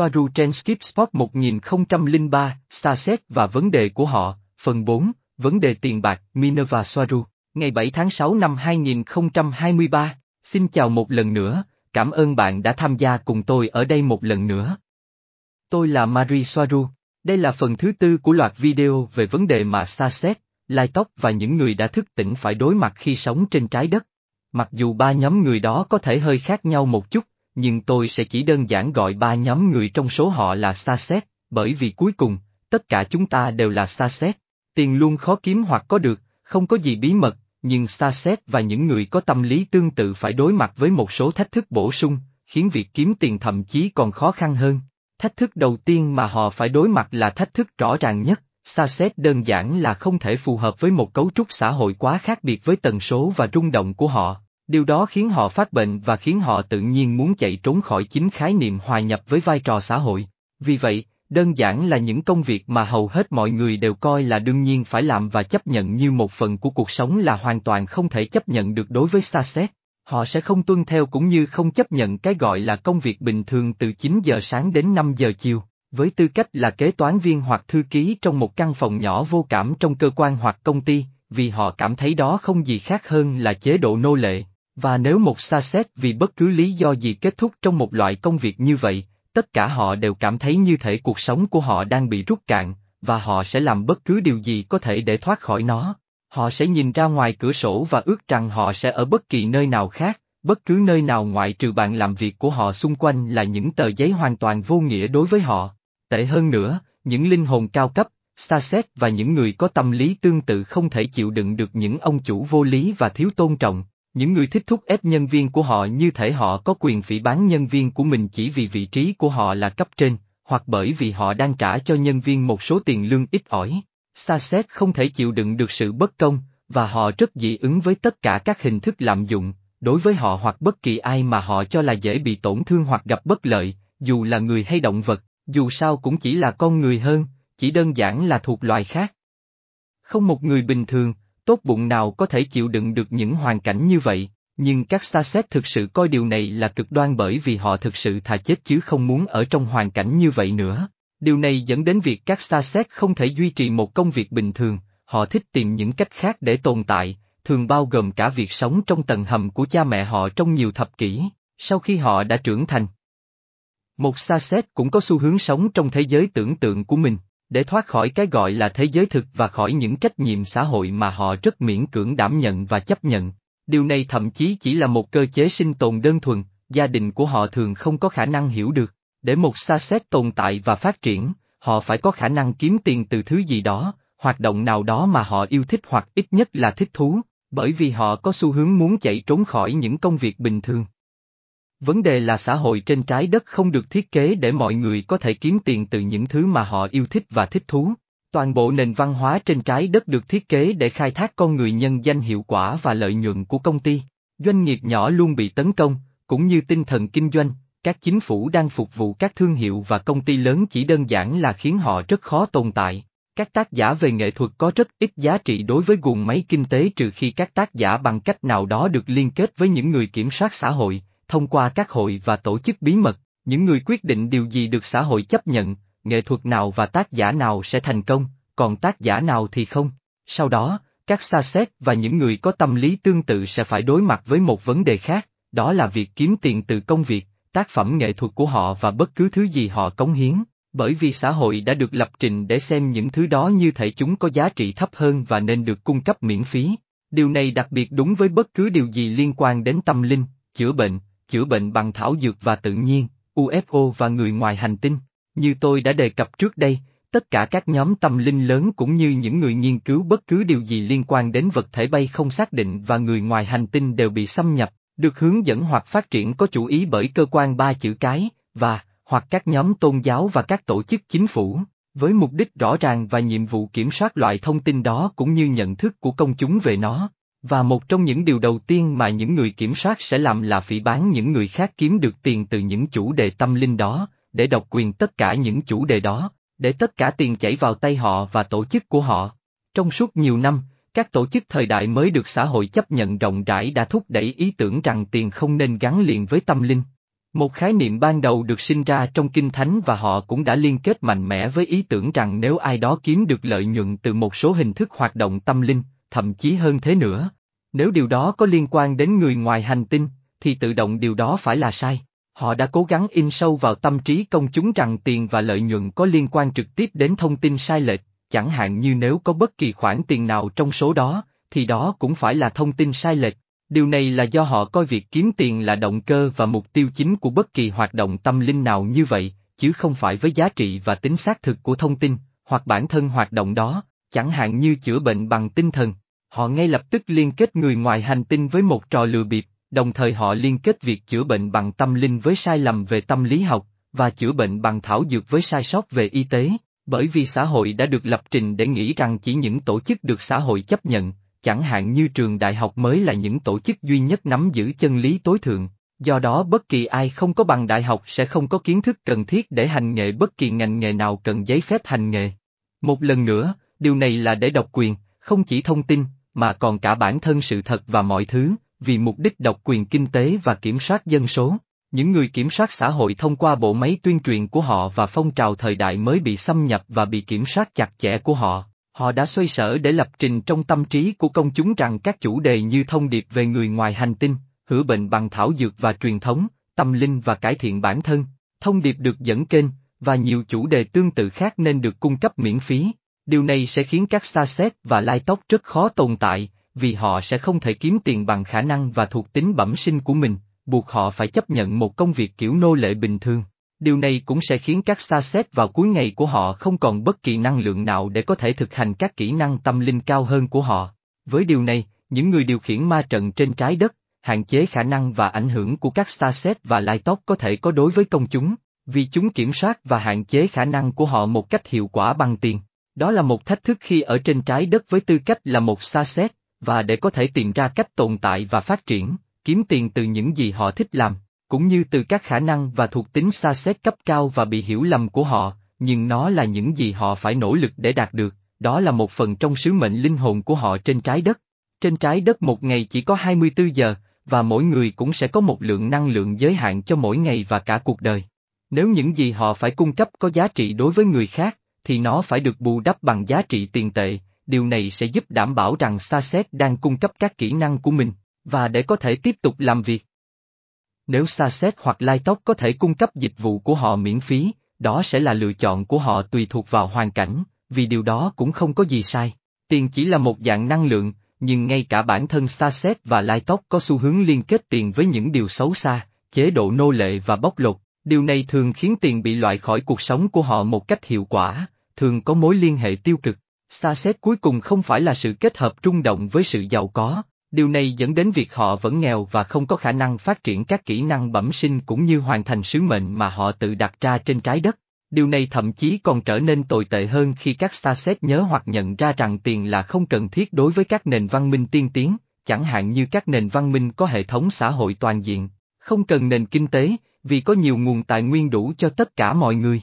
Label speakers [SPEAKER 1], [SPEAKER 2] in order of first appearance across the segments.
[SPEAKER 1] Soaru trên Skip Spot 1003, Starset và vấn đề của họ, phần 4, vấn đề tiền bạc, Minerva Soaru, ngày 7 tháng 6 năm 2023, xin chào một lần nữa, cảm ơn bạn đã tham gia cùng tôi ở đây một lần nữa. Tôi là Marie Soaru, đây là phần thứ tư của loạt video về vấn đề mà Starset, Lai Tóc và những người đã thức tỉnh phải đối mặt khi sống trên trái đất. Mặc dù ba nhóm người đó có thể hơi khác nhau một chút, nhưng tôi sẽ chỉ đơn giản gọi ba nhóm người trong số họ là xa xét, bởi vì cuối cùng, tất cả chúng ta đều là xa xét. Tiền luôn khó kiếm hoặc có được, không có gì bí mật, nhưng xa xét và những người có tâm lý tương tự phải đối mặt với một số thách thức bổ sung, khiến việc kiếm tiền thậm chí còn khó khăn hơn. Thách thức đầu tiên mà họ phải đối mặt là thách thức rõ ràng nhất, xa xét đơn giản là không thể phù hợp với một cấu trúc xã hội quá khác biệt với tần số và rung động của họ. Điều đó khiến họ phát bệnh và khiến họ tự nhiên muốn chạy trốn khỏi chính khái niệm hòa nhập với vai trò xã hội. Vì vậy, đơn giản là những công việc mà hầu hết mọi người đều coi là đương nhiên phải làm và chấp nhận như một phần của cuộc sống là hoàn toàn không thể chấp nhận được đối với Starset. Họ sẽ không tuân theo cũng như không chấp nhận cái gọi là công việc bình thường từ 9 giờ sáng đến 5 giờ chiều, với tư cách là kế toán viên hoặc thư ký trong một căn phòng nhỏ vô cảm trong cơ quan hoặc công ty, vì họ cảm thấy đó không gì khác hơn là chế độ nô lệ. Và nếu một xa xét vì bất cứ lý do gì kết thúc trong một loại công việc như vậy, tất cả họ đều cảm thấy như thể cuộc sống của họ đang bị rút cạn, và họ sẽ làm bất cứ điều gì có thể để thoát khỏi nó. Họ sẽ nhìn ra ngoài cửa sổ và ước rằng họ sẽ ở bất kỳ nơi nào khác, bất cứ nơi nào ngoại trừ bạn làm việc của họ xung quanh là những tờ giấy hoàn toàn vô nghĩa đối với họ. Tệ hơn nữa, những linh hồn cao cấp, xa xét và những người có tâm lý tương tự không thể chịu đựng được những ông chủ vô lý và thiếu tôn trọng, những người thích thúc ép nhân viên của họ như thể họ có quyền phỉ bán nhân viên của mình chỉ vì vị trí của họ là cấp trên, hoặc bởi vì họ đang trả cho nhân viên một số tiền lương ít ỏi. Saset không thể chịu đựng được sự bất công, và họ rất dị ứng với tất cả các hình thức lạm dụng, đối với họ hoặc bất kỳ ai mà họ cho là dễ bị tổn thương hoặc gặp bất lợi, dù là người hay động vật, dù sao cũng chỉ là con người hơn, chỉ đơn giản là thuộc loài khác. Không một người bình thường, tốt bụng nào có thể chịu đựng được những hoàn cảnh như vậy, nhưng các xa xét thực sự coi điều này là cực đoan bởi vì họ thực sự thà chết chứ không muốn ở trong hoàn cảnh như vậy nữa. Điều này dẫn đến việc các xa xét không thể duy trì một công việc bình thường, họ thích tìm những cách khác để tồn tại, thường bao gồm cả việc sống trong tầng hầm của cha mẹ họ trong nhiều thập kỷ, sau khi họ đã trưởng thành. Một xa xét cũng có xu hướng sống trong thế giới tưởng tượng của mình để thoát khỏi cái gọi là thế giới thực và khỏi những trách nhiệm xã hội mà họ rất miễn cưỡng đảm nhận và chấp nhận. Điều này thậm chí chỉ là một cơ chế sinh tồn đơn thuần, gia đình của họ thường không có khả năng hiểu được. Để một xa xét tồn tại và phát triển, họ phải có khả năng kiếm tiền từ thứ gì đó, hoạt động nào đó mà họ yêu thích hoặc ít nhất là thích thú, bởi vì họ có xu hướng muốn chạy trốn khỏi những công việc bình thường. Vấn đề là xã hội trên trái đất không được thiết kế để mọi người có thể kiếm tiền từ những thứ mà họ yêu thích và thích thú. Toàn bộ nền văn hóa trên trái đất được thiết kế để khai thác con người nhân danh hiệu quả và lợi nhuận của công ty. Doanh nghiệp nhỏ luôn bị tấn công, cũng như tinh thần kinh doanh, các chính phủ đang phục vụ các thương hiệu và công ty lớn chỉ đơn giản là khiến họ rất khó tồn tại. Các tác giả về nghệ thuật có rất ít giá trị đối với guồng máy kinh tế trừ khi các tác giả bằng cách nào đó được liên kết với những người kiểm soát xã hội, thông qua các hội và tổ chức bí mật, những người quyết định điều gì được xã hội chấp nhận, nghệ thuật nào và tác giả nào sẽ thành công, còn tác giả nào thì không. Sau đó, các xa xét và những người có tâm lý tương tự sẽ phải đối mặt với một vấn đề khác, đó là việc kiếm tiền từ công việc, tác phẩm nghệ thuật của họ và bất cứ thứ gì họ cống hiến, bởi vì xã hội đã được lập trình để xem những thứ đó như thể chúng có giá trị thấp hơn và nên được cung cấp miễn phí. Điều này đặc biệt đúng với bất cứ điều gì liên quan đến tâm linh, chữa bệnh, chữa bệnh bằng thảo dược và tự nhiên, UFO và người ngoài hành tinh. Như tôi đã đề cập trước đây, tất cả các nhóm tâm linh lớn cũng như những người nghiên cứu bất cứ điều gì liên quan đến vật thể bay không xác định và người ngoài hành tinh đều bị xâm nhập, được hướng dẫn hoặc phát triển có chủ ý bởi cơ quan ba chữ cái, và, hoặc các nhóm tôn giáo và các tổ chức chính phủ, với mục đích rõ ràng và nhiệm vụ kiểm soát loại thông tin đó cũng như nhận thức của công chúng về nó. Và một trong những điều đầu tiên mà những người kiểm soát sẽ làm là phỉ bán những người khác kiếm được tiền từ những chủ đề tâm linh đó, để độc quyền tất cả những chủ đề đó, để tất cả tiền chảy vào tay họ và tổ chức của họ. Trong suốt nhiều năm, các tổ chức thời đại mới được xã hội chấp nhận rộng rãi đã thúc đẩy ý tưởng rằng tiền không nên gắn liền với tâm linh. Một khái niệm ban đầu được sinh ra trong Kinh Thánh và họ cũng đã liên kết mạnh mẽ với ý tưởng rằng nếu ai đó kiếm được lợi nhuận từ một số hình thức hoạt động tâm linh, thậm chí hơn thế nữa. Nếu điều đó có liên quan đến người ngoài hành tinh, thì tự động điều đó phải là sai. Họ đã cố gắng in sâu vào tâm trí công chúng rằng tiền và lợi nhuận có liên quan trực tiếp đến thông tin sai lệch, chẳng hạn như nếu có bất kỳ khoản tiền nào trong số đó, thì đó cũng phải là thông tin sai lệch. Điều này là do họ coi việc kiếm tiền là động cơ và mục tiêu chính của bất kỳ hoạt động tâm linh nào như vậy, chứ không phải với giá trị và tính xác thực của thông tin, hoặc bản thân hoạt động đó, chẳng hạn như chữa bệnh bằng tinh thần. Họ ngay lập tức liên kết người ngoài hành tinh với một trò lừa bịp, đồng thời họ liên kết việc chữa bệnh bằng tâm linh với sai lầm về tâm lý học, và chữa bệnh bằng thảo dược với sai sót về y tế, bởi vì xã hội đã được lập trình để nghĩ rằng chỉ những tổ chức được xã hội chấp nhận, chẳng hạn như trường đại học mới là những tổ chức duy nhất nắm giữ chân lý tối thượng, do đó bất kỳ ai không có bằng đại học sẽ không có kiến thức cần thiết để hành nghề bất kỳ ngành nghề nào cần giấy phép hành nghề. Một lần nữa, điều này là để độc quyền, không chỉ thông tin, mà còn cả bản thân sự thật và mọi thứ, vì mục đích độc quyền kinh tế và kiểm soát dân số. Những người kiểm soát xã hội thông qua bộ máy tuyên truyền của họ và phong trào thời đại mới bị xâm nhập và bị kiểm soát chặt chẽ của họ. Họ đã xoay sở để lập trình trong tâm trí của công chúng rằng các chủ đề như thông điệp về người ngoài hành tinh, hữu bệnh bằng thảo dược và truyền thống, tâm linh và cải thiện bản thân, thông điệp được dẫn kênh, và nhiều chủ đề tương tự khác nên được cung cấp miễn phí. Điều này sẽ khiến các xa xét và lai tóc rất khó tồn tại, vì họ sẽ không thể kiếm tiền bằng khả năng và thuộc tính bẩm sinh của mình, buộc họ phải chấp nhận một công việc kiểu nô lệ bình thường. Điều này cũng sẽ khiến các xa xét vào cuối ngày của họ không còn bất kỳ năng lượng nào để có thể thực hành các kỹ năng tâm linh cao hơn của họ. Với điều này, những người điều khiển ma trận trên trái đất, hạn chế khả năng và ảnh hưởng của các xa xét và lai tóc có thể có đối với công chúng, vì chúng kiểm soát và hạn chế khả năng của họ một cách hiệu quả bằng tiền. Đó là một thách thức khi ở trên trái đất với tư cách là một xa xét, và để có thể tìm ra cách tồn tại và phát triển, kiếm tiền từ những gì họ thích làm, cũng như từ các khả năng và thuộc tính xa xét cấp cao và bị hiểu lầm của họ, nhưng nó là những gì họ phải nỗ lực để đạt được, đó là một phần trong sứ mệnh linh hồn của họ trên trái đất. Trên trái đất một ngày chỉ có 24 giờ, và mỗi người cũng sẽ có một lượng năng lượng giới hạn cho mỗi ngày và cả cuộc đời. Nếu những gì họ phải cung cấp có giá trị đối với người khác, thì nó phải được bù đắp bằng giá trị tiền tệ, điều này sẽ giúp đảm bảo rằng xa đang cung cấp các kỹ năng của mình, và để có thể tiếp tục làm việc. Nếu xa hoặc lai có thể cung cấp dịch vụ của họ miễn phí, đó sẽ là lựa chọn của họ tùy thuộc vào hoàn cảnh, vì điều đó cũng không có gì sai. Tiền chỉ là một dạng năng lượng, nhưng ngay cả bản thân xa và lai có xu hướng liên kết tiền với những điều xấu xa, chế độ nô lệ và bóc lột. Điều này thường khiến tiền bị loại khỏi cuộc sống của họ một cách hiệu quả, thường có mối liên hệ tiêu cực. Xa xét cuối cùng không phải là sự kết hợp trung động với sự giàu có, điều này dẫn đến việc họ vẫn nghèo và không có khả năng phát triển các kỹ năng bẩm sinh cũng như hoàn thành sứ mệnh mà họ tự đặt ra trên trái đất. Điều này thậm chí còn trở nên tồi tệ hơn khi các Starset nhớ hoặc nhận ra rằng tiền là không cần thiết đối với các nền văn minh tiên tiến, chẳng hạn như các nền văn minh có hệ thống xã hội toàn diện, không cần nền kinh tế, vì có nhiều nguồn tài nguyên đủ cho tất cả mọi người.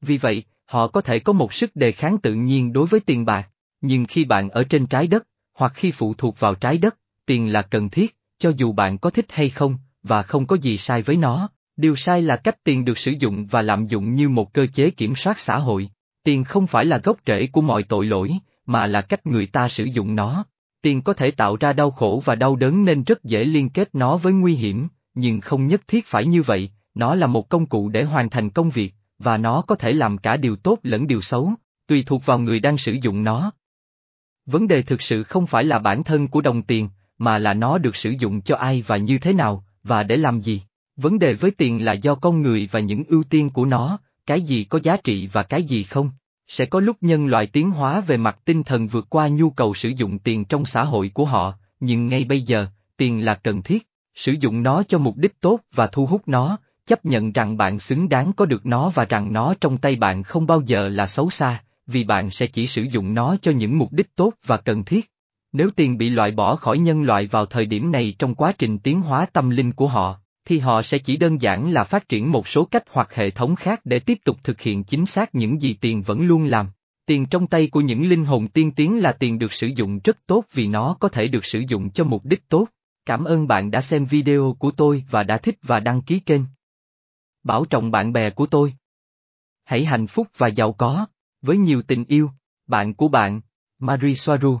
[SPEAKER 1] Vì vậy, họ có thể có một sức đề kháng tự nhiên đối với tiền bạc, nhưng khi bạn ở trên trái đất, hoặc khi phụ thuộc vào trái đất, tiền là cần thiết, cho dù bạn có thích hay không, và không có gì sai với nó. Điều sai là cách tiền được sử dụng và lạm dụng như một cơ chế kiểm soát xã hội. Tiền không phải là gốc rễ của mọi tội lỗi, mà là cách người ta sử dụng nó. Tiền có thể tạo ra đau khổ và đau đớn nên rất dễ liên kết nó với nguy hiểm, nhưng không nhất thiết phải như vậy, nó là một công cụ để hoàn thành công việc, và nó có thể làm cả điều tốt lẫn điều xấu, tùy thuộc vào người đang sử dụng nó. Vấn đề thực sự không phải là bản thân của đồng tiền, mà là nó được sử dụng cho ai và như thế nào, và để làm gì. Vấn đề với tiền là do con người và những ưu tiên của nó, cái gì có giá trị và cái gì không. Sẽ có lúc nhân loại tiến hóa về mặt tinh thần vượt qua nhu cầu sử dụng tiền trong xã hội của họ, nhưng ngay bây giờ, tiền là cần thiết, sử dụng nó cho mục đích tốt và thu hút nó, chấp nhận rằng bạn xứng đáng có được nó và rằng nó trong tay bạn không bao giờ là xấu xa, vì bạn sẽ chỉ sử dụng nó cho những mục đích tốt và cần thiết. Nếu tiền bị loại bỏ khỏi nhân loại vào thời điểm này trong quá trình tiến hóa tâm linh của họ, thì họ sẽ chỉ đơn giản là phát triển một số cách hoặc hệ thống khác để tiếp tục thực hiện chính xác những gì tiền vẫn luôn làm. Tiền trong tay của những linh hồn tiên tiến là tiền được sử dụng rất tốt vì nó có thể được sử dụng cho mục đích tốt. Cảm ơn bạn đã xem video của tôi và đã thích và đăng ký kênh. Bảo trọng bạn bè của tôi. Hãy hạnh phúc và giàu có, với nhiều tình yêu, bạn của bạn, Marie Soaru